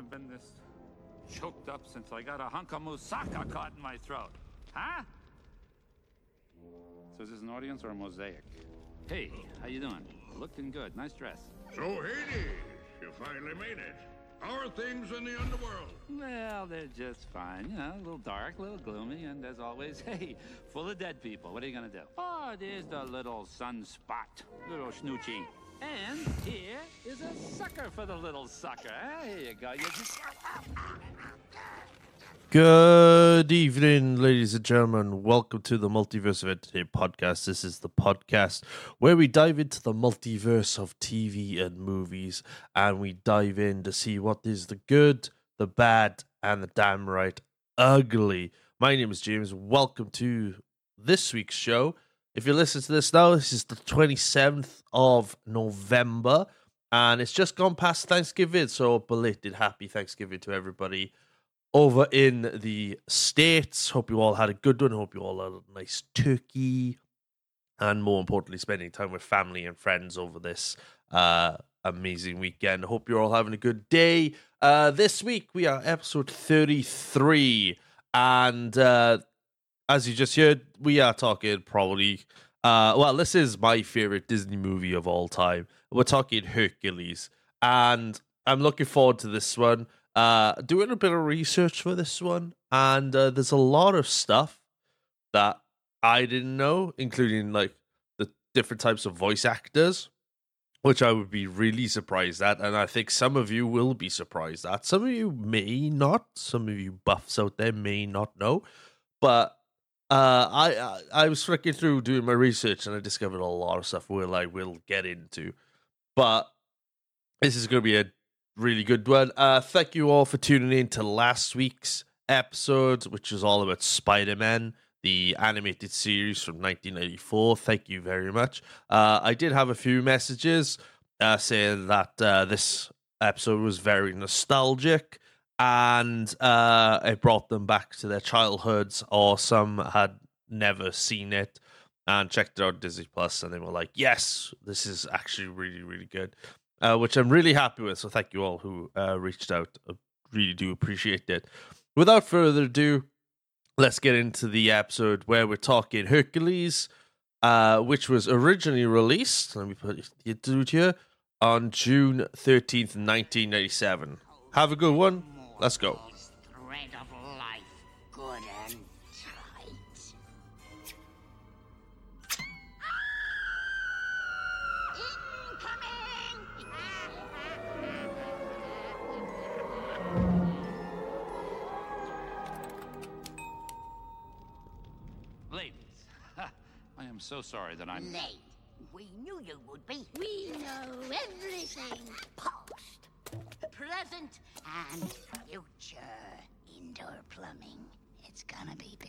haven't been this choked up since I got a hunk of moussaka caught in my throat. Huh? So is this an audience or a mosaic? Hey, how you doing? Looking good. Nice dress. So, Hades, you finally made it. How are things in the underworld? Well, they're just fine. You know, a little dark, a little gloomy, and as always, hey, full of dead people. What are you gonna do? Oh, there's the little sunspot, little snoochie. And here is a sucker for the little sucker. Here you go. You just... Good evening, ladies and gentlemen. Welcome to the Multiverse of Entertainment podcast. This is the podcast where we dive into the multiverse of TV and movies and we dive in to see what is the good, the bad, and the damn right ugly. My name is James. Welcome to this week's show. If you listen to this now, this is the 27th of November and it's just gone past Thanksgiving. So, belated happy Thanksgiving to everybody over in the States. Hope you all had a good one. Hope you all had a nice turkey. And more importantly, spending time with family and friends over this uh, amazing weekend. Hope you're all having a good day. Uh, this week, we are episode 33. And uh, as you just heard, we are talking probably. Uh, well, this is my favorite Disney movie of all time. We're talking Hercules. And I'm looking forward to this one uh doing a bit of research for this one and uh, there's a lot of stuff that i didn't know including like the different types of voice actors which i would be really surprised at and i think some of you will be surprised at some of you may not some of you buffs out there may not know but uh i i, I was flicking through doing my research and i discovered a lot of stuff we'll i will get into but this is going to be a really good one. Uh, thank you all for tuning in to last week's episode, which was all about Spider Man, the animated series from 1994. Thank you very much. Uh, I did have a few messages uh, saying that uh, this episode was very nostalgic and uh, it brought them back to their childhoods, or some had never seen it and checked it out Disney Plus, and they were like, "Yes, this is actually really, really good." uh, which I'm really happy with. So thank you all who uh, reached out. I really do appreciate it. Without further ado, let's get into the episode where we're talking Hercules, uh, which was originally released. Let me put it here on June 13th, 1997. Have a good one. Let's go. Thread of life, good and tight. Ladies, I am so sorry that I'm. Late. We knew you would be. We know everything. Past, present, and future indoor plumbing. It's gonna be big.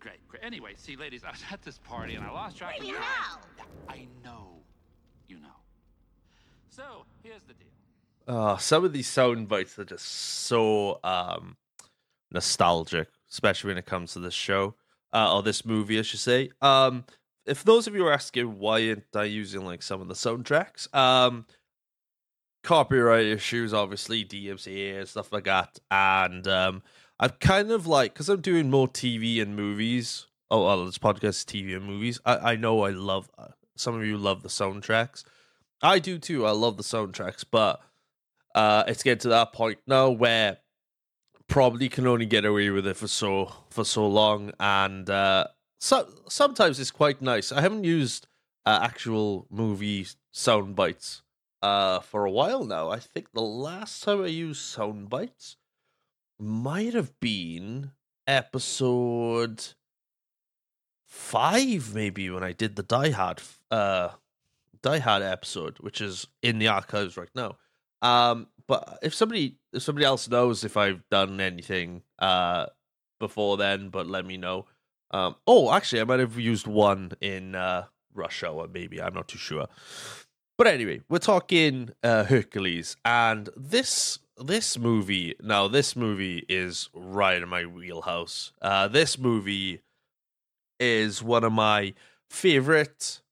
Great, great. Anyway, see, ladies, I was at this party and I lost track of We time. know. I know. You know. So, here's the deal. Uh, some of these sound bites are just so um, nostalgic, especially when it comes to this show uh, or this movie, I should say. Um, if those of you are asking why aren't I using like some of the soundtracks, um, copyright issues, obviously DMCA and stuff like that, and um, I've kind of like because I'm doing more TV and movies. Oh, well, this podcast TV and movies. I, I know I love uh, some of you love the soundtracks. I do too. I love the soundtracks, but uh, it's getting to that point now where probably can only get away with it for so for so long, and uh, so sometimes it's quite nice. I haven't used uh, actual movie sound bites uh, for a while now. I think the last time I used sound bites might have been episode five, maybe when I did the Die Hard uh, Die Hard episode, which is in the archives right now. Um, but if somebody if somebody else knows if I've done anything uh before then, but let me know. Um, oh, actually, I might have used one in uh, Rush Hour, maybe. I'm not too sure. But anyway, we're talking uh, Hercules, and this this movie. Now, this movie is right in my wheelhouse. Uh, this movie is one of my favorite,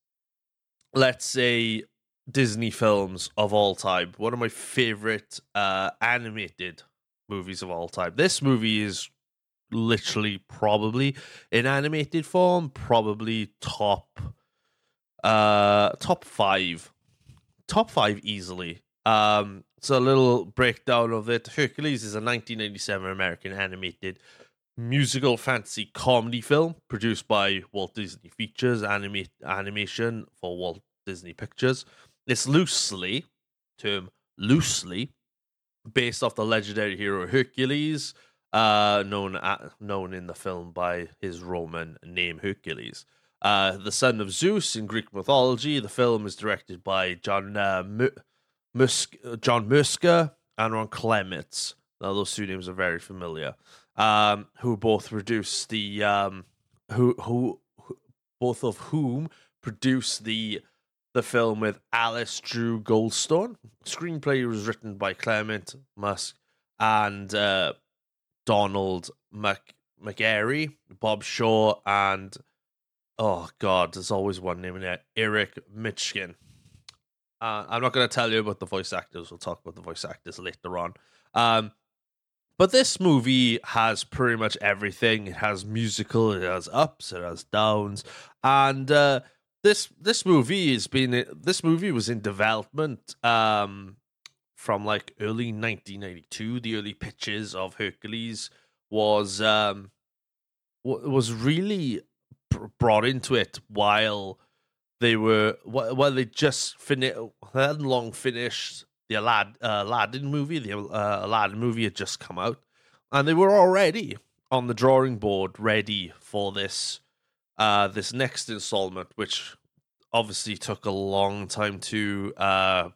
let's say, Disney films of all time. One of my favorite uh, animated movies of all time. This movie is literally probably in animated form, probably top uh top five. Top five easily. Um so a little breakdown of it. Hercules is a 1987 American animated musical fantasy comedy film produced by Walt Disney Features anima- animation for Walt Disney Pictures. It's loosely term loosely based off the legendary hero Hercules, uh, known at, known in the film by his Roman name Hercules. Uh, the son of Zeus in Greek mythology. The film is directed by John uh, Musk, John Musker and Ron Clements. Now those two names are very familiar. Um, who both produced the um, who who who- both of whom produced the the film with Alice Drew Goldstone. Screenplay was written by Clement Musk and uh, Donald Mc McGarry, Bob Shaw, and oh god, there's always one name in there, Eric Mitchkin. Uh, I'm not going to tell you about the voice actors. We'll talk about the voice actors later on. Um, but this movie has pretty much everything. It has musical, it has ups, it has downs, and uh, this this movie has been this movie was in development um, from like early 1992. The early pitches of Hercules was um, was really brought into it while they were wh- while they just finished hadn't long finished the Alad- uh, Aladdin movie. The uh, Aladdin movie had just come out, and they were already on the drawing board, ready for this uh, this next installment, which obviously took a long time to uh,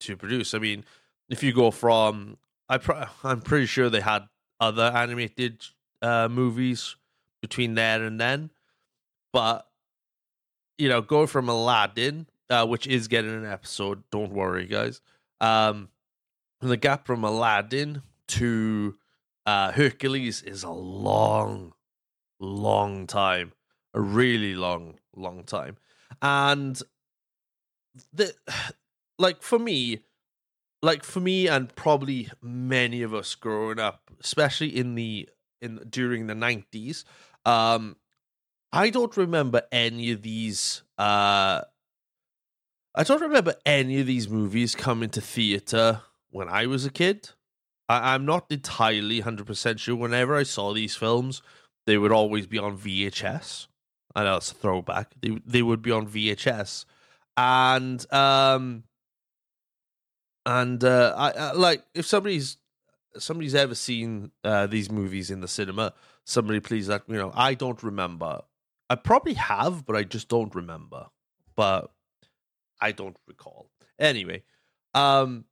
to produce. I mean, if you go from I pr- I'm pretty sure they had other animated uh, movies between there and then, but you know, go from Aladdin, uh, which is getting an episode. Don't worry, guys. Um, and the gap from Aladdin to uh, Hercules is a long, long time, a really long, long time, and the like for me, like for me, and probably many of us growing up, especially in the in during the nineties, um, I don't remember any of these. Uh, I don't remember any of these movies coming to theater when I was a kid. I, I'm not entirely hundred percent sure. Whenever I saw these films, they would always be on VHS. I know it's a throwback. They they would be on VHS, and um, and uh, I, I like if somebody's somebody's ever seen uh, these movies in the cinema, somebody please let me know. I don't remember. I probably have, but I just don't remember. But I don't recall. Anyway, um,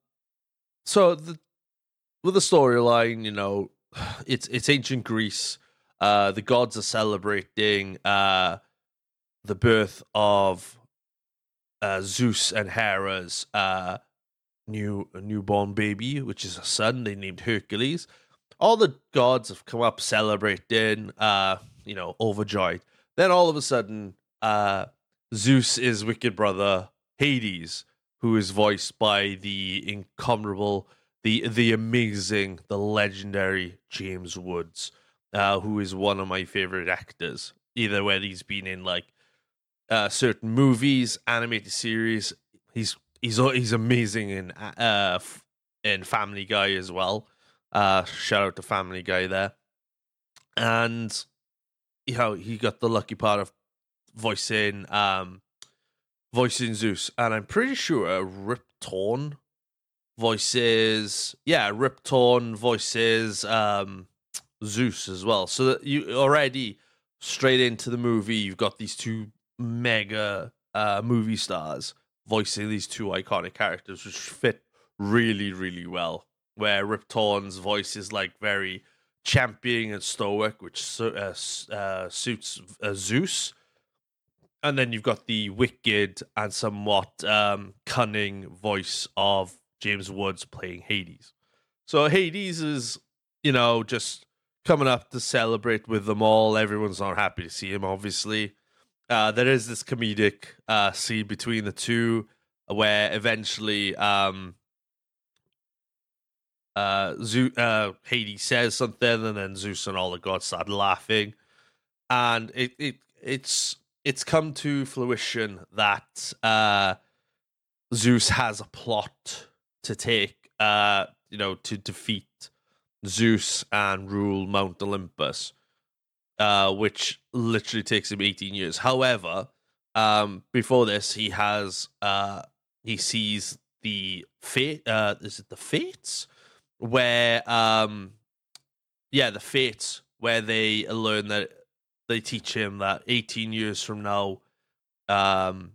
so the with the storyline, you know, it's it's ancient Greece. Uh, the gods are celebrating uh, the birth of uh, Zeus and Hera's uh, new newborn baby, which is a son. They named Hercules. All the gods have come up celebrating, uh, you know, overjoyed. Then all of a sudden, uh, Zeus' is wicked brother Hades, who is voiced by the incomparable, the the amazing, the legendary James Woods, uh, who is one of my favorite actors. Either when he's been in like uh, certain movies, animated series, he's he's he's amazing in uh in Family Guy as well. Uh, shout out to Family Guy there, and you know he got the lucky part of voicing um voicing Zeus, and I'm pretty sure Rip Torn voices yeah Rip Torn voices um Zeus as well. So that you already straight into the movie, you've got these two mega uh movie stars voicing these two iconic characters, which fit really, really well. Where Rip Torn's voice is like very championing and stoic, which uh, uh, suits uh, Zeus. And then you've got the wicked and somewhat um, cunning voice of James Woods playing Hades. So Hades is, you know, just coming up to celebrate with them all. Everyone's not happy to see him, obviously. Uh, there is this comedic uh, scene between the two where eventually um, uh, Zeus, uh, Hades says something, and then Zeus and all the gods start laughing, and it it it's it's come to fruition that uh, Zeus has a plot to take, uh, you know, to defeat Zeus and rule Mount Olympus, uh, which literally takes him 18 years. However, um, before this, he has uh, he sees the fate. Uh, is it the fates where um, yeah, the fates where they learn that they teach him that 18 years from now, um,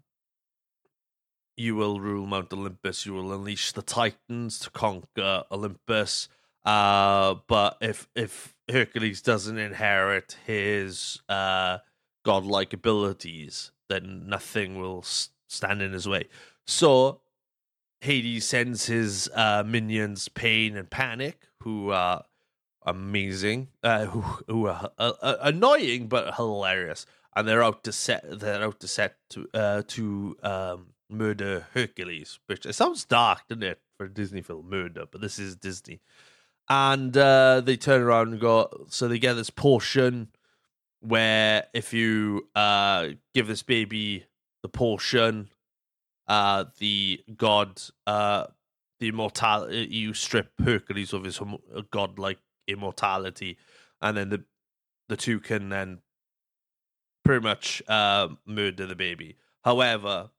you will rule Mount Olympus. You will unleash the Titans to conquer Olympus. Uh, but if if Hercules doesn't inherit his uh, godlike abilities, then nothing will stand in his way. So Hades sends his uh, minions Pain and Panic, who are amazing, uh, who who are uh, uh, annoying but hilarious, and they're out to set they're out to set to uh, to um, murder Hercules, which it sounds dark, doesn't it, for a Disney film murder? But this is Disney, and uh, they turn around and go. So they get this portion where if you uh, give this baby the portion, uh, the god, uh, the immortal, you strip Hercules of his godlike immortality, and then the the two can then pretty much uh, murder the baby. However,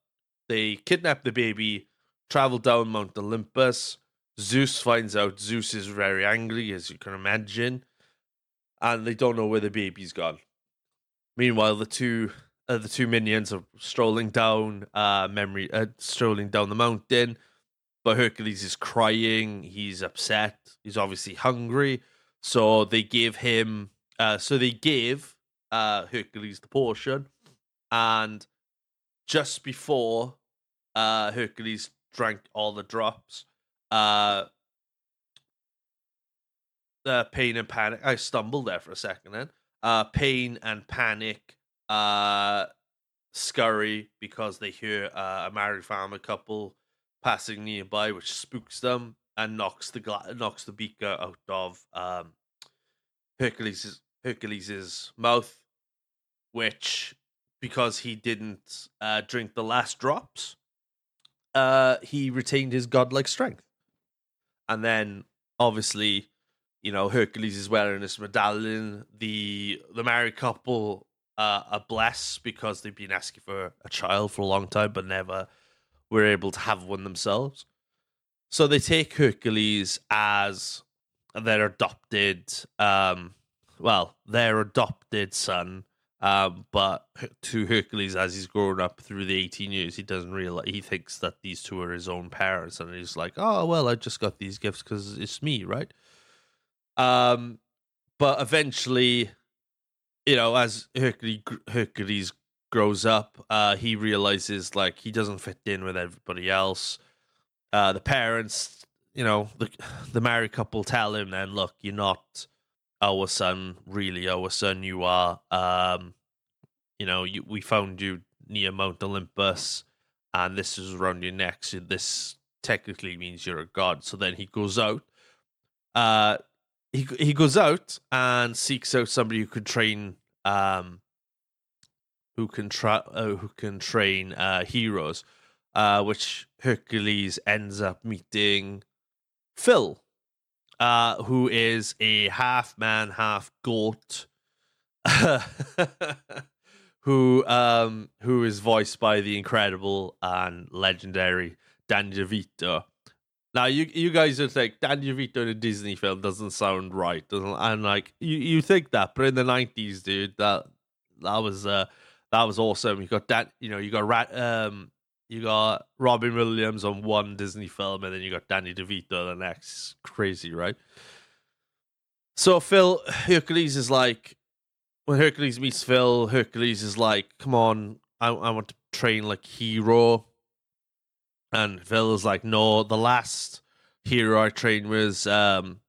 they kidnap the baby, travel down Mount Olympus. Zeus finds out. Zeus is very angry, as you can imagine, and they don't know where the baby's gone. Meanwhile, the two uh, the two minions are strolling down uh, memory, uh, strolling down the mountain. But Hercules is crying. He's upset. He's obviously hungry. So they give him. Uh, so they give uh, Hercules the portion, and just before uh, Hercules drank all the drops, uh, uh, pain and panic. I stumbled there for a second. Then uh, pain and panic uh, scurry because they hear uh, a married farmer couple passing nearby, which spooks them and knocks the gla- knocks the beaker out of um, Hercules' Hercules's mouth, which because he didn't uh, drink the last drops, uh, he retained his godlike strength, and then obviously you know Hercules is wearing this medallion. The the married couple uh, are blessed because they've been asking for a child for a long time, but never were able to have one themselves. So they take Hercules as their adopted, um, well, their adopted son. Um, but to Hercules, as he's grown up through the 18 years, he doesn't realize, he thinks that these two are his own parents. And he's like, oh, well, I just got these gifts because it's me, right? Um, but eventually, you know, as Hercules Hercules grows up, uh, he realizes like he doesn't fit in with everybody else. Uh, the parents, you know, the the married couple tell him, "Then look, you're not our son, really our son. You are, um, you know, you, we found you near Mount Olympus, and this is around your neck. So this technically means you're a god." So then he goes out. Uh, he he goes out and seeks out somebody who could train um who can tra- uh, who can train uh heroes uh which Hercules ends up meeting Phil uh who is a half man half goat who um who is voiced by the incredible and legendary Dan DeVito now you you guys are like Dan DeVito in a Disney film doesn't sound right, and like you, you think that, but in the nineties, dude, that that was uh that was awesome. You got that you know, you got Rat um you got Robin Williams on one Disney film and then you got Danny DeVito the next. Crazy, right? So Phil Hercules is like when Hercules meets Phil, Hercules is like, Come on, I I want to train like hero and Phil is like, no, the last hero I trained was um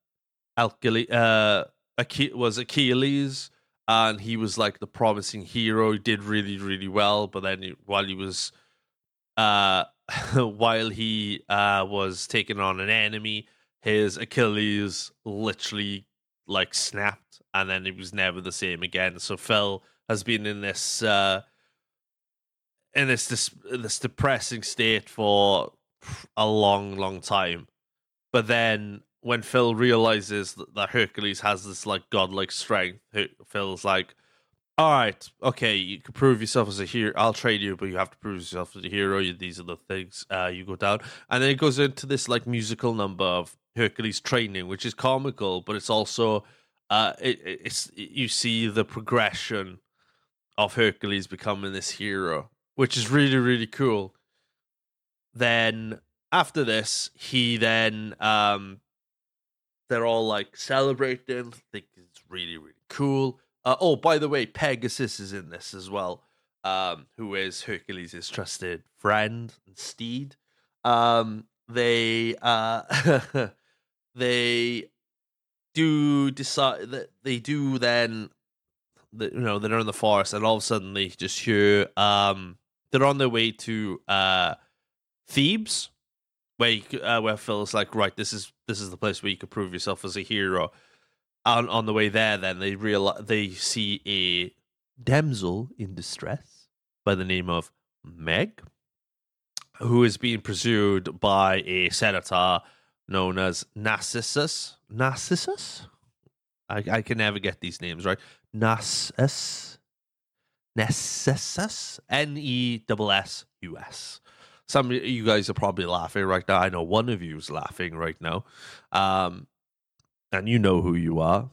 Achilles, uh, Ach- was Achilles, and he was like the promising hero. He did really, really well, but then he, while he was, uh, while he uh was taking on an enemy, his Achilles literally like snapped, and then he was never the same again. So Phil has been in this uh, in this this this depressing state for a long, long time. But then when Phil realizes that, Hercules has this like godlike strength, Phil's like, "All right, okay, you can prove yourself as a hero. I'll trade you, but you have to prove yourself as a hero. These are the things uh, you go down." And then it goes into this like musical number of Hercules training, which is comical, but it's also uh, it- it's you see the progression of Hercules becoming this hero, which is really really cool. Then after this, he then um they're all like celebrating, think it's really really cool. Uh, oh, by the way, Pegasus is in this as well, um, who is Hercules' trusted friend and steed. Um, they uh, they do decide that they do then the, you know they're in the forest and all of a sudden they just hear um they're on their way to uh Thebes where you, uh, where like right this is this is the place where you could prove yourself as a hero. On on the way there then they realize they see a damsel in distress by the name of Meg who is being pursued by a senator known as Narcissus. Narcissus? I, I can never get these names right. Narcissus Nessus N E S S U S. Some of you guys are probably laughing right now. I know one of you is laughing right now. Um, and you know who you are.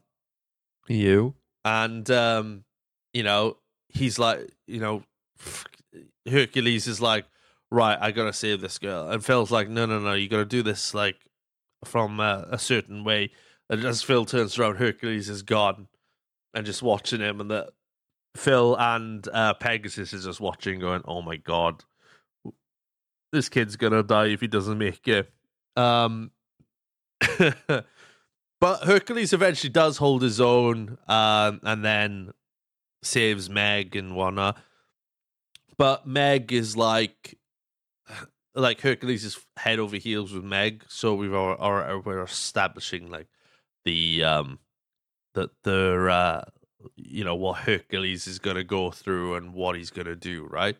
You. And um, you know, he's like, you know, Hercules is like, right, I gotta save this girl. And Phil's like, no, no, no, you gotta do this like from uh, a certain way. And as Phil turns around, Hercules is gone and just watching him, and the Phil and uh, Pegasus is just watching, going, "Oh my god, this kid's gonna die if he doesn't make it." Um, but Hercules eventually does hold his own, um, and then saves Meg and whatnot. But Meg is like, like Hercules is head over heels with Meg, so we've are, we're establishing like the um that the uh you know what Hercules is going to go through and what he's going to do, right?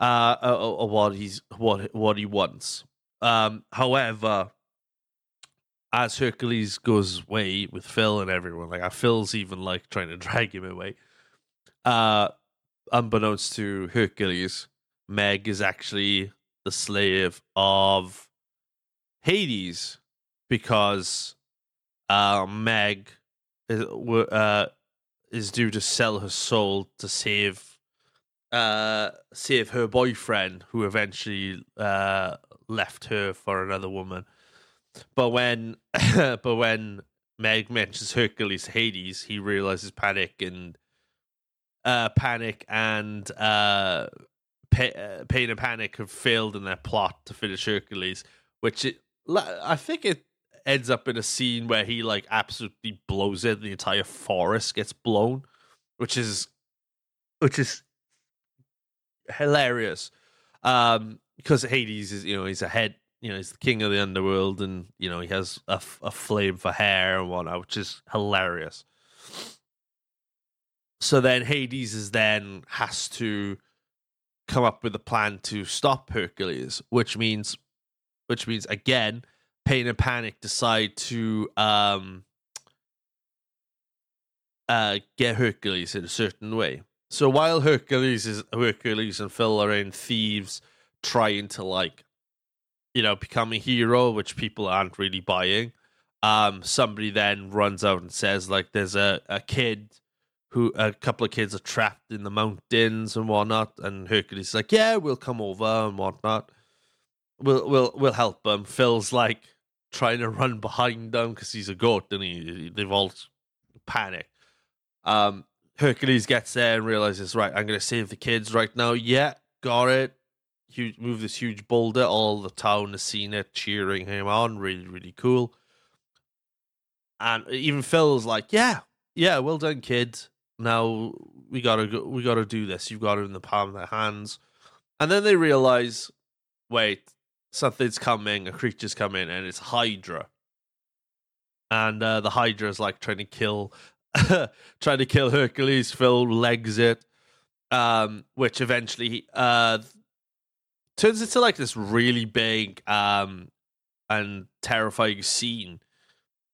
Uh, uh, uh, what he's what what he wants. Um, however, as Hercules goes away with Phil and everyone, like uh, Phil's even like trying to drag him away. Uh, unbeknownst to Hercules, Meg is actually the slave of Hades because uh, Meg uh, is due to sell her soul to save uh save her boyfriend who eventually uh left her for another woman. But when but when meg mentions hercules hades he realizes panic and uh panic and uh uh, pain and panic have failed in their plot to finish hercules which it i think it ends up in a scene where he like absolutely blows it. The entire forest gets blown, which is which is hilarious. Um, because Hades is you know he's a head you know he's the king of the underworld and you know he has a, a flame for hair and whatnot, which is hilarious. So then Hades is then has to come up with a plan to stop Hercules, which means which means again Pain and Panic decide to um uh get Hercules in a certain way. So while Hercules is Hercules and Phil are in Thebes trying to like you know become a hero, which people aren't really buying, um somebody then runs out and says like there's a, a kid who a couple of kids are trapped in the mountains and whatnot, and Hercules is like, Yeah, we'll come over and whatnot. We'll we'll we'll help them. Phil's like trying to run behind them because he's a goat and he they've all panic. Um, Hercules gets there and realizes, right, I'm gonna save the kids right now. Yeah, got it. Huge, move this huge boulder. All the town has seen it, cheering him on. Really, really cool. And even Phil's like, yeah, yeah, well done, kid. Now we gotta go. We gotta do this. You've got it in the palm of their hands. And then they realize, wait, something's coming, a creature's coming, and it's Hydra. and uh, the Hydra is like trying to kill, trying to kill Hercules. Phil legs it, um, which eventually uh, turns into like this really big um, and terrifying scene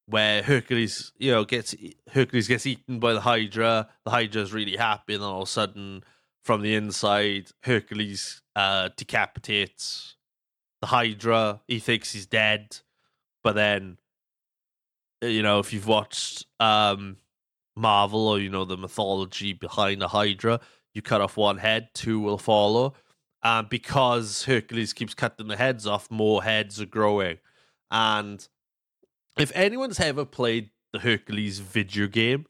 where Hercules, you know, gets Hercules gets eaten by the Hydra. The Hydra is really happy, and then all of a sudden, from the inside, Hercules uh, decapitates the Hydra. He thinks he's dead, but then, uh, you know, if you've watched um, Marvel or you know the mythology behind the Hydra, you cut off one head, two will follow. And because Hercules keeps cutting the heads off, more heads are growing. And if anyone's ever played the Hercules video game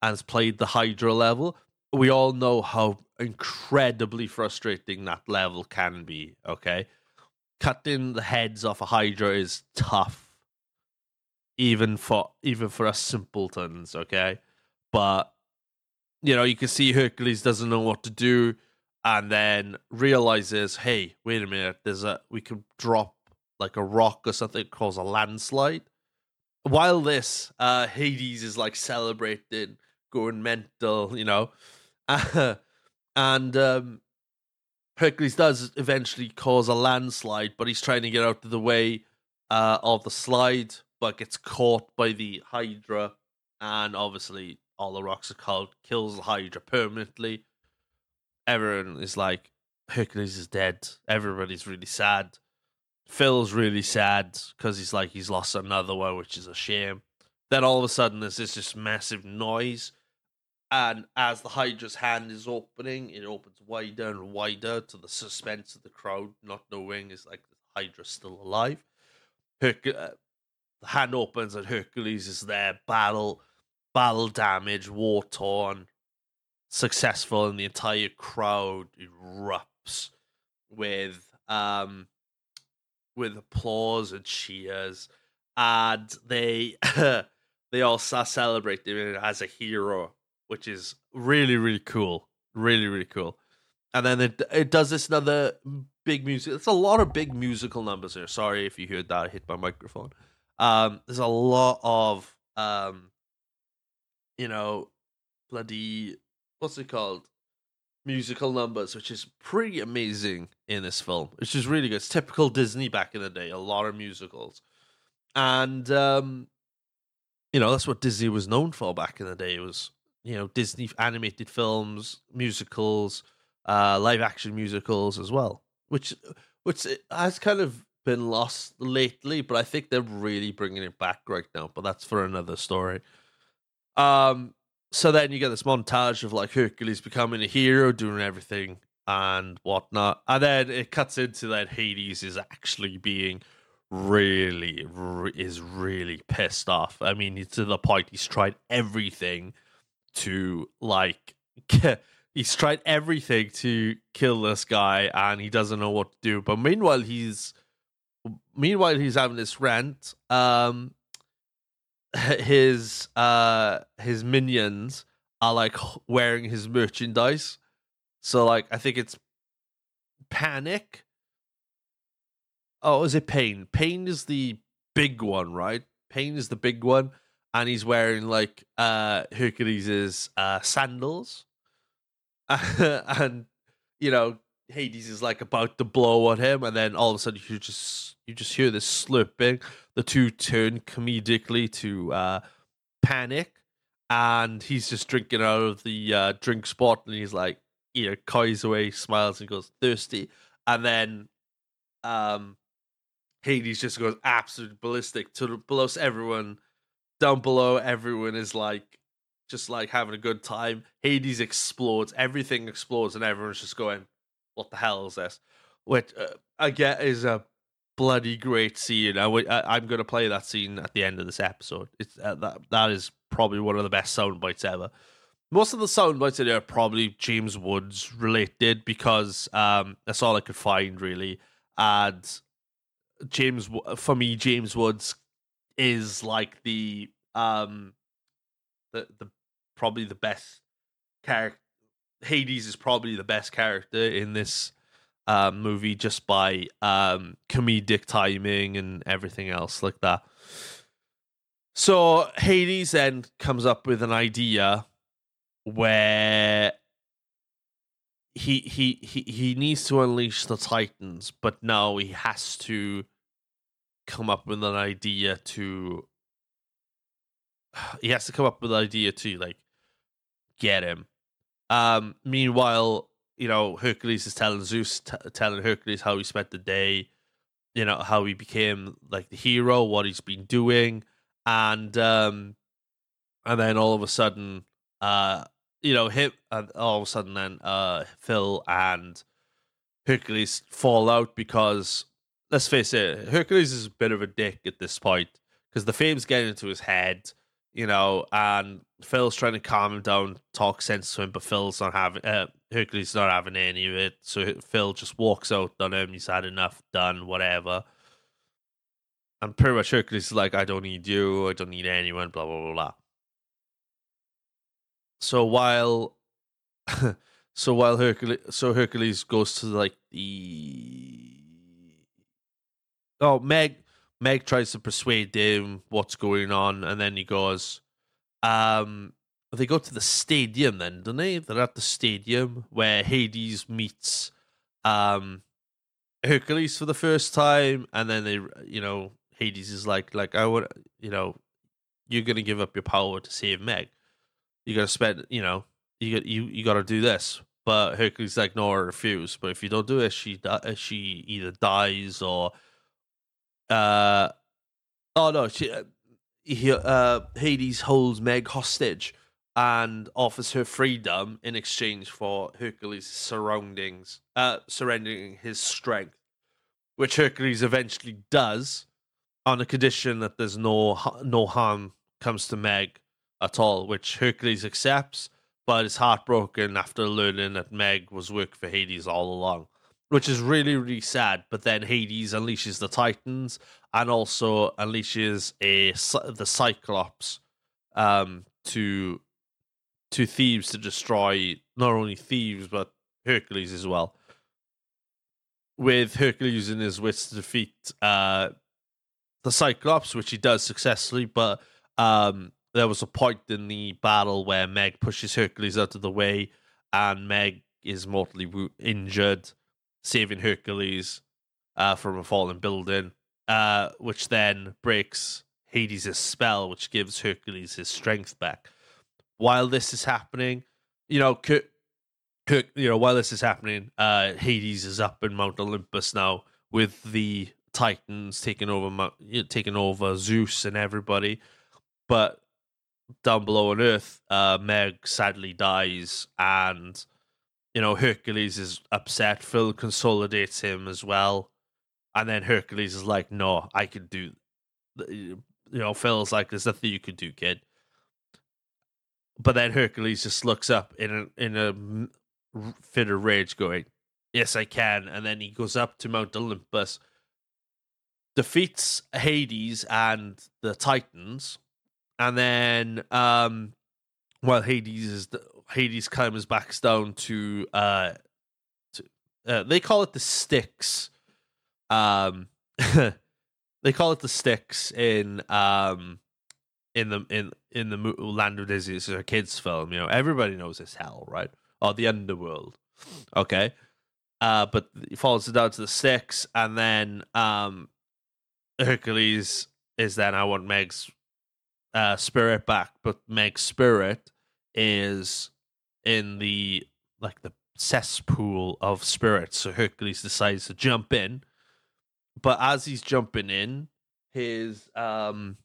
and has played the Hydra level, we all know how incredibly frustrating that level can be. Okay, cutting the heads off a Hydra is tough, even for even for us simpletons. Okay, but you know you can see Hercules doesn't know what to do, and then realizes, hey, wait a minute, there's a we can drop like a rock or something called a landslide while this uh hades is like celebrating going mental you know and um hercules does eventually cause a landslide but he's trying to get out of the way uh of the slide but gets caught by the hydra. And obviously all the rocks are called kills the hydra permanently. Everyone is like hercules is dead. Everybody's really sad. Phil's really sad because he's like he's lost another one, which is a shame. Then all of a sudden, there's this just massive noise, and as the Hydra's hand is opening, it opens wider and wider to the suspense of the crowd, not knowing is like the Hydra's still alive. Herc- uh, the hand opens and Hercules is there, battle, battle damage, war torn, successful, and the entire crowd erupts with um with applause and cheers, and they they all start celebrating him as a hero, which is really really cool, really really cool. And then it it does this another big music. It's a lot of big musical numbers here. Sorry if you heard that. I hit my microphone. Um, there's a lot of um, you know, bloody what's it called? musical numbers, which is pretty amazing in this film, which is really good. It's typical Disney back in the day, a lot of musicals. And um, you know, that's what Disney was known for back in the day. It was, you know, Disney animated films, musicals, uh, live action musicals as well. Which which has kind of been lost lately, but I think they're really bringing it back right now, but that's for another story. Um so then you get this montage of like Hercules becoming a hero, doing everything and whatnot, and then it cuts into that Hades is actually being really re- is really pissed off. I mean, to the point he's tried everything to like he's tried everything to kill this guy, and he doesn't know what to do. But meanwhile, he's meanwhile he's having this rant. Um, his uh his minions are like wearing his merchandise. So like I think it's Panic. Oh, is it Pain? Pain is the big one, right? Pain is the big one, and he's wearing like uh Hercules's uh sandals. and you know, Hades is like about to blow on him, and then all of a sudden you just you just hear this slurping. The two turn comedically to uh, panic, and he's just drinking out of the uh, drink spot, and he's like, you know, coys away, smiles, and goes thirsty, and then um, Hades just goes absolute ballistic to below everyone. Down below, everyone is like just like having a good time. Hades explodes, everything explodes, and everyone's just going, "What the hell is this?" Which uh, I get is a bloody great scene. I'm going to play that scene at the end of this episode. It's uh, that that is probably one of the best sound bites ever. Most of the sound bites in there are probably James Woods related because um, that's all I could find really. And James, for me, James Woods is like the um the the probably the best character. Hades is probably the best character in this um, movie just by um, comedic timing and everything else like that. So Hades then comes up with an idea where he he he he needs to unleash the Titans, but now he has to come up with an idea to he has to come up with an idea to like get him. Um meanwhile, you know, Hercules is telling Zeus t- telling Hercules how he spent the day, you know, how he became like the hero, what he's been doing, and um and then all of a sudden uh you know, him and all of a sudden then uh Phil and Hercules fall out because let's face it, Hercules is a bit of a dick at this point because the fame's getting into his head, you know, and Phil's trying to calm him down, talk sense to him, but Phil's not having uh, Hercules not having any of it. So Phil just walks out on him. He's had enough, done, whatever. And pretty much Hercules is like, I don't need you, I don't need anyone, blah blah blah blah. So while so while Hercules so Hercules goes to like the Oh Meg Meg tries to persuade him what's going on and then he goes um they go to the stadium then, don't they? They're at the stadium where Hades meets um Hercules for the first time and then they you know Hades is like like I would you know you're gonna give up your power to save Meg you got to spend, you know, you got you you got to do this. But Hercules like, no, I refuse. But if you don't do it, she she either dies or, uh, oh no, she uh, he uh Hades holds Meg hostage and offers her freedom in exchange for Hercules' surroundings, uh, surrendering his strength, which Hercules eventually does, on the condition that there's no no harm comes to Meg at all, which Hercules accepts, but is heartbroken after learning that Meg was working for Hades all along, which is really, really sad. But then Hades unleashes the Titans and also unleashes a the Cyclops um, to to Thebes to destroy not only Thebes but Hercules as well. With Hercules using his wits to defeat uh, the Cyclops, which he does successfully, but um, there was a point in the battle where Meg pushes Hercules out of the way, and Meg is mortally injured, saving Hercules uh, from a fallen building, uh, which then breaks Hades' spell, which gives Hercules his strength back. While this is happening, you know, you know, while this is happening, uh, Hades is up in Mount Olympus now with the Titans taking over, Mount- taking over Zeus and everybody. But down below on Earth, uh, Meg sadly dies, and you know Hercules is upset. Phil consolidates him as well, and then Hercules is like, "No, I can do." You know, Phil's like, "There's nothing you can do, kid." But then Hercules just looks up in a in a fit of rage, going, "Yes, I can." And then he goes up to Mount Olympus, defeats Hades and the Titans, and then um, while Hades is Hades comes back down to uh, to, uh, they call it the Styx. Um, they call it the Styx in um in the in in the land of Disney. It's a kids' film. You know, everybody knows it's hell, right? Or the underworld. Okay. Uh, but he falls down to the Styx, and then um, Hercules is then I want Meg's uh, spirit back, but Meg's spirit is in the like the cesspool of spirits. So Hercules decides to jump in, but as he's jumping in, his um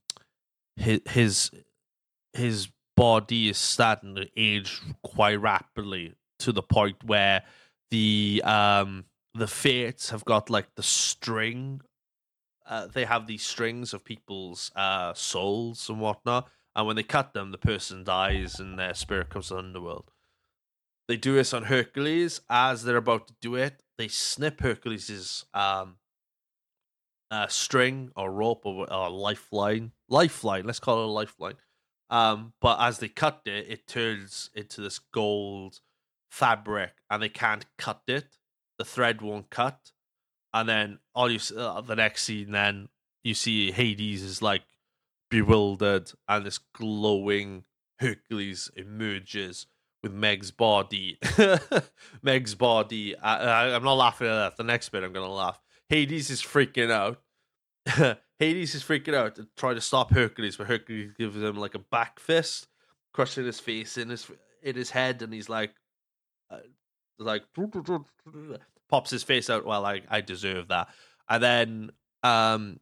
his his his body is starting to age quite rapidly to the point where the um the fates have got like the string uh, they have these strings of people's uh, souls and whatnot, and when they cut them, the person dies and their spirit comes to the underworld. They do this on Hercules. As they're about to do it, they snip Hercules's um, uh, string or rope or, or lifeline. Lifeline, let's call it a lifeline. Um, but as they cut it, it turns into this gold fabric, and they can't cut it. The thread won't cut and then all you uh, the next scene, then you see Hades is like bewildered, and this glowing Hercules emerges with Meg's body. Meg's body. I, I, I'm not laughing at that. The next bit, I'm gonna laugh. Hades is freaking out. Hades is freaking out and trying to stop Hercules, but Hercules gives him like a back fist, crushing his face in his in his head, and he's like, uh, like pops his face out. Well, I I deserve that. And then um,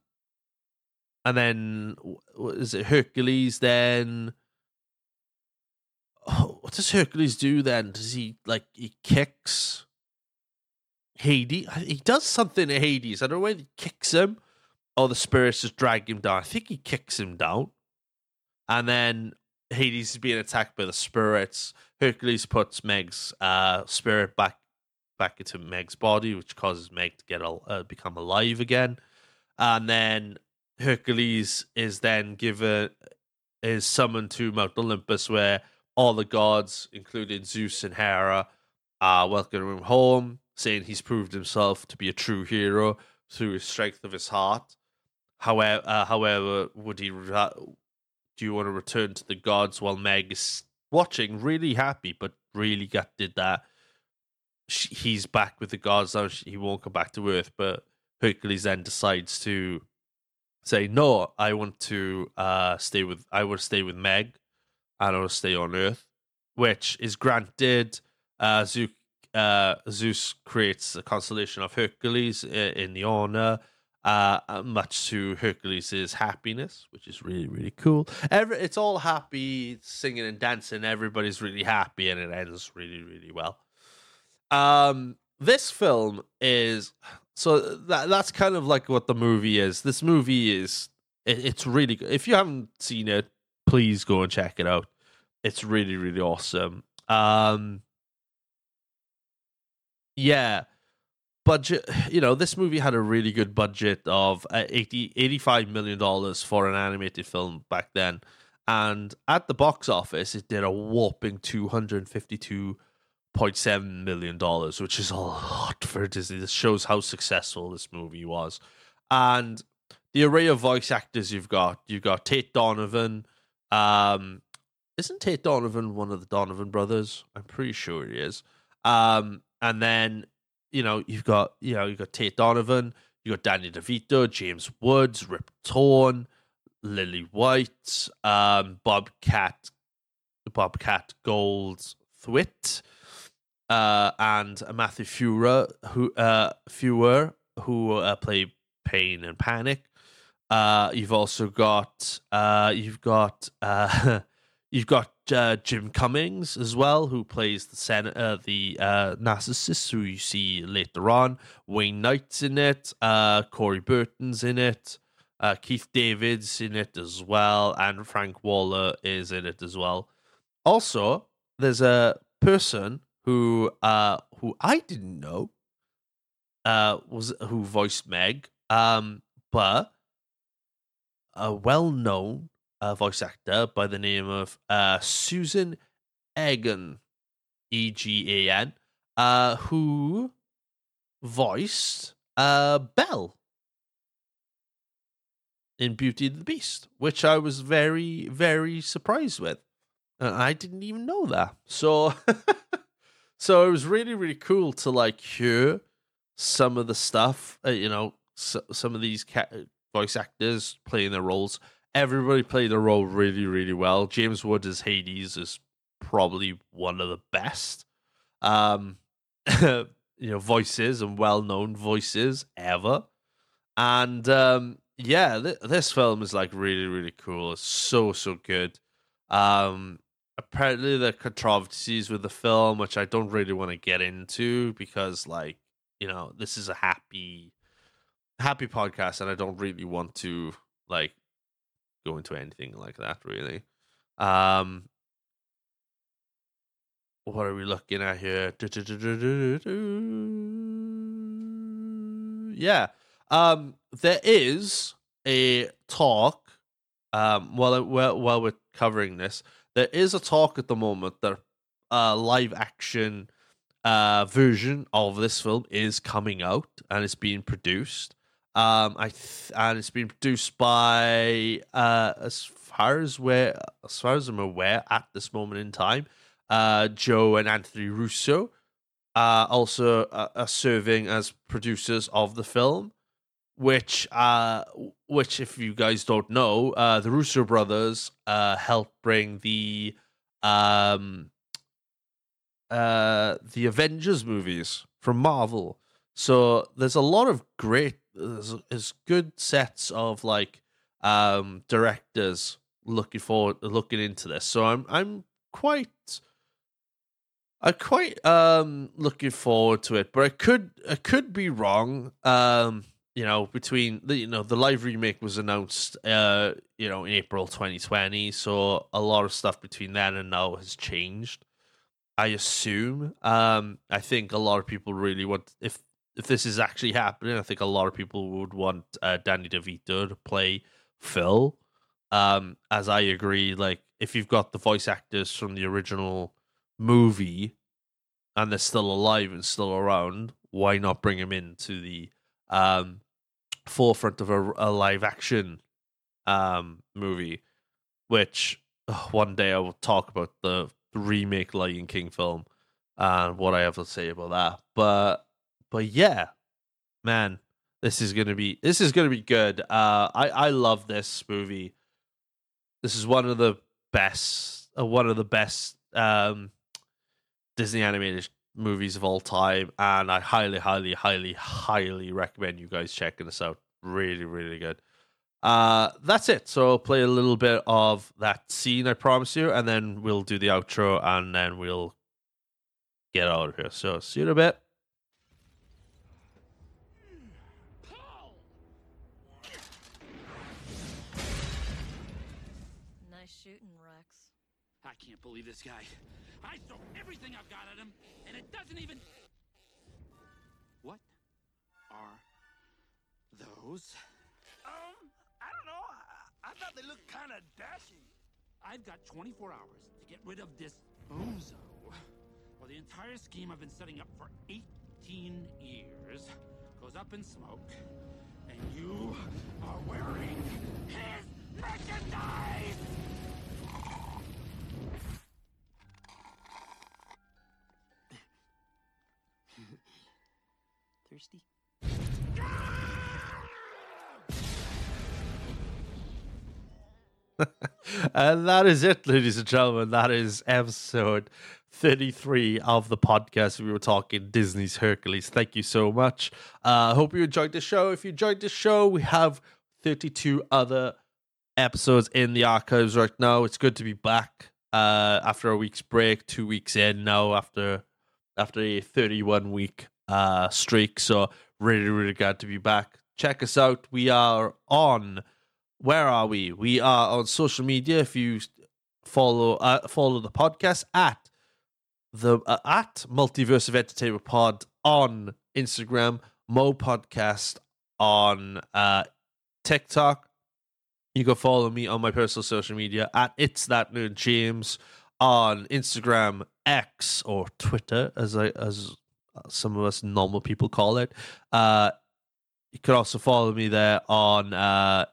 and then what is it? Hercules then. Does Hercules do then? Does he like he kicks Hades? He does something to Hades. I don't know whether he kicks him or the spirits just drag him down. I think he kicks him down, and then Hades is being attacked by the spirits. Hercules puts Meg's uh, spirit back back into Meg's body, which causes Meg to get uh, become alive again. And then Hercules is then given is summoned to Mount Olympus, where all the gods, including Zeus and Hera, are welcoming him home, saying he's proved himself to be a true hero through his strength of his heart. However, uh, however, would he? Ra- do you want to return to the gods while Meg is watching, really happy, but really got did that she, he's back with the gods now? He won't come back to Earth, but Hercules then decides to say, "No, I want to uh, stay with. I want to stay with Meg. I don't stay on Earth," which is granted. Uh, Zeus, uh, Zeus creates a constellation of Hercules in, in the honor uh, uh, much to Hercules' happiness, which is really, really cool. Every, it's all happy, singing and dancing. Everybody's really happy, and it ends really, really well. Um, this film is so that that's kind of like what the movie is. This movie is it, it's really good. If you haven't seen it, please go and check it out. It's really, really awesome. Um, yeah budget you know this movie had a really good budget of uh, 80 85 million dollars for an animated film back then and at the box office it did a whopping 252.7 million dollars which is a lot for disney this shows how successful this movie was and the array of voice actors you've got you've got tate donovan um isn't tate donovan one of the donovan brothers i'm pretty sure he is um and then you know, you've got you know you've got Tate Donovan, you got Danny DeVito, James Woods, Rip Torn, Lily White, um, Bobcat, Bobcat Goldthwait, uh, and Matthew Frewer, who uh, Frewer, who uh, play Pain and Panic. Uh, you've also got uh, you've got uh, you've got uh, Jim Cummings as well, who plays the sen- uh, the uh, narcissist who you see later on. Wayne Knight's in it. Corey Burton's in it. Keith David's in it as well, and Frank Welker is in it as well. Also, there's a person who who I didn't know was who voiced Meg, um, but a well-known uh, voice actor by the name of uh, Susan Egan, E G A N, uh, who voiced uh, Belle in Beauty and the Beast, which I was very, very surprised with. And I didn't even know that. So, so it was really, really cool to like hear some of the stuff, uh, you know, so, some of these ca- voice actors playing their roles everybody played their role really, really well. James Wood as Hades is probably one of the best, um, you know, voices and well-known voices ever. And um, yeah, th- this film is like really, really cool. It's so, so good. Um, apparently, the controversies with the film, which I don't really want to get into because, like, you know, this is a happy, happy podcast, and I don't really want to like go into anything like that really. Um, what are we looking at here? Yeah. Um, there is a talk. Um, while while while we're covering this, there is a talk at the moment that a live action uh version of this film is coming out and it's being produced. Um, I th- and it's been produced by uh, as far as where as far as I'm aware at this moment in time, uh, Joe and Anthony Russo uh, also uh, are serving as producers of the film. Which, uh, which, if you guys don't know, uh, the Russo brothers uh, helped bring the um, uh, the Avengers movies from Marvel. So there's a lot of great, there's, there's good sets of like um, directors looking forward, looking into this. So I'm I'm quite, I'm quite um looking forward to it. But I could I could be wrong. Um, you know, between the you know the live remake was announced uh you know in April 2020, so a lot of stuff between then and now has changed. I assume. Um, I think a lot of people really want if if this is actually happening. I think a lot of people would want uh, Danny DeVito to play Phil. Um, as I agree, like if you've got the voice actors from the original movie and they're still alive and still around, why not bring them into the um forefront of a, a live action um movie? Which uh, one day I will talk about the remake Lion King film and what I have to say about that. But but yeah, man, this is gonna be this is gonna be good. Uh, I I love this movie. This is one of the best, uh, one of the best um, Disney animated movies of all time, and I highly, highly, highly, highly recommend you guys checking this out. Really, really good. Uh, that's it. So I'll play a little bit of that scene, I promise you, and then we'll do the outro, and then we'll get out of here. So see you in a bit. Shooting, Rex. I can't believe this guy. I throw everything I've got at him, and it doesn't even. What are those? Um, I don't know. I, I thought they looked kind of dashing. I've got 24 hours to get rid of this bozo. Well, the entire scheme I've been setting up for 18 years goes up in smoke, and you are wearing his merchandise! Thirsty? and that is it, ladies and gentlemen. That is episode 33 of the podcast. We were talking Disney's Hercules. Thank you so much. I uh, hope you enjoyed the show. If you enjoyed the show, we have 32 other episodes in the archives right now. It's good to be back uh, after a week's break, two weeks in now after after a 31 week uh, streak. So, really, really glad to be back. Check us out. We are on where are we? We are on social media. If you follow uh, follow the podcast at the uh, at Multiverse of Entertainment Pod on Instagram, Mo Podcast on uh, TikTok. You can follow me on my personal social media at It's That Nerd James on Instagram, X or Twitter, as I as some of us normal people call it. Uh, you can also follow me there on uh,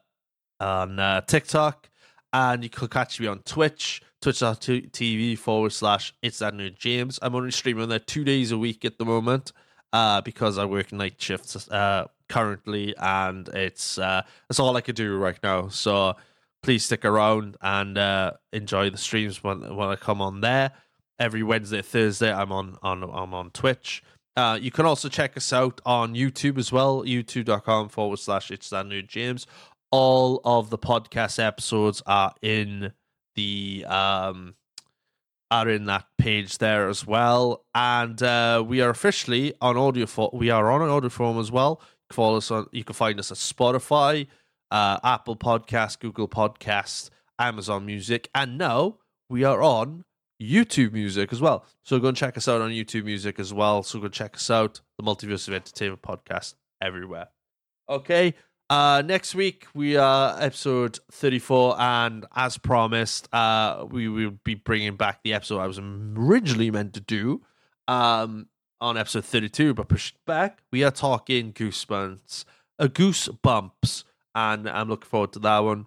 on uh, TikTok, and you can catch me on Twitch, twitch.tv forward slash it's that nerd James. I'm only streaming there two days a week at the moment uh, because I work night shifts uh, currently, and it's uh, that's all I could do right now. So please stick around and uh, enjoy the streams when when I come on there. Every Wednesday, Thursday, I'm on on I'm on Twitch. Uh, you can also check us out on YouTube as well, youtube.com forward slash it's that new James. All of the podcast episodes are in the um are in that page there as well. And uh, we are officially on audio for we are on an audio form as well. You can us on you can find us at Spotify, uh, Apple Podcast, Google Podcast, Amazon Music, and now we are on YouTube Music as well. So go and check us out on YouTube Music as well. So go check us out, the Multiverse of Entertainment podcast everywhere. Okay. Uh, next week we are episode 34 and as promised uh, we will be bringing back the episode i was originally meant to do um, on episode 32 but pushed back we are talking goosebumps a Goosebumps, and I'm looking forward to that one.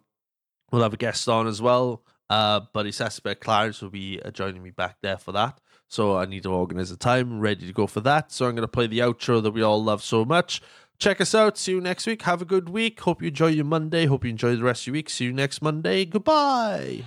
We'll have a guest on as well. Uh, Buddy Suspect Clarence will be uh, joining me back there for that. So I need to organize a time, ready to go for that. So I'm going to play the outro that we all love so much. Check us out. See you next week. Have a good week. Hope you enjoy your Monday. Hope you enjoy the rest of your week. See you next Monday. Goodbye.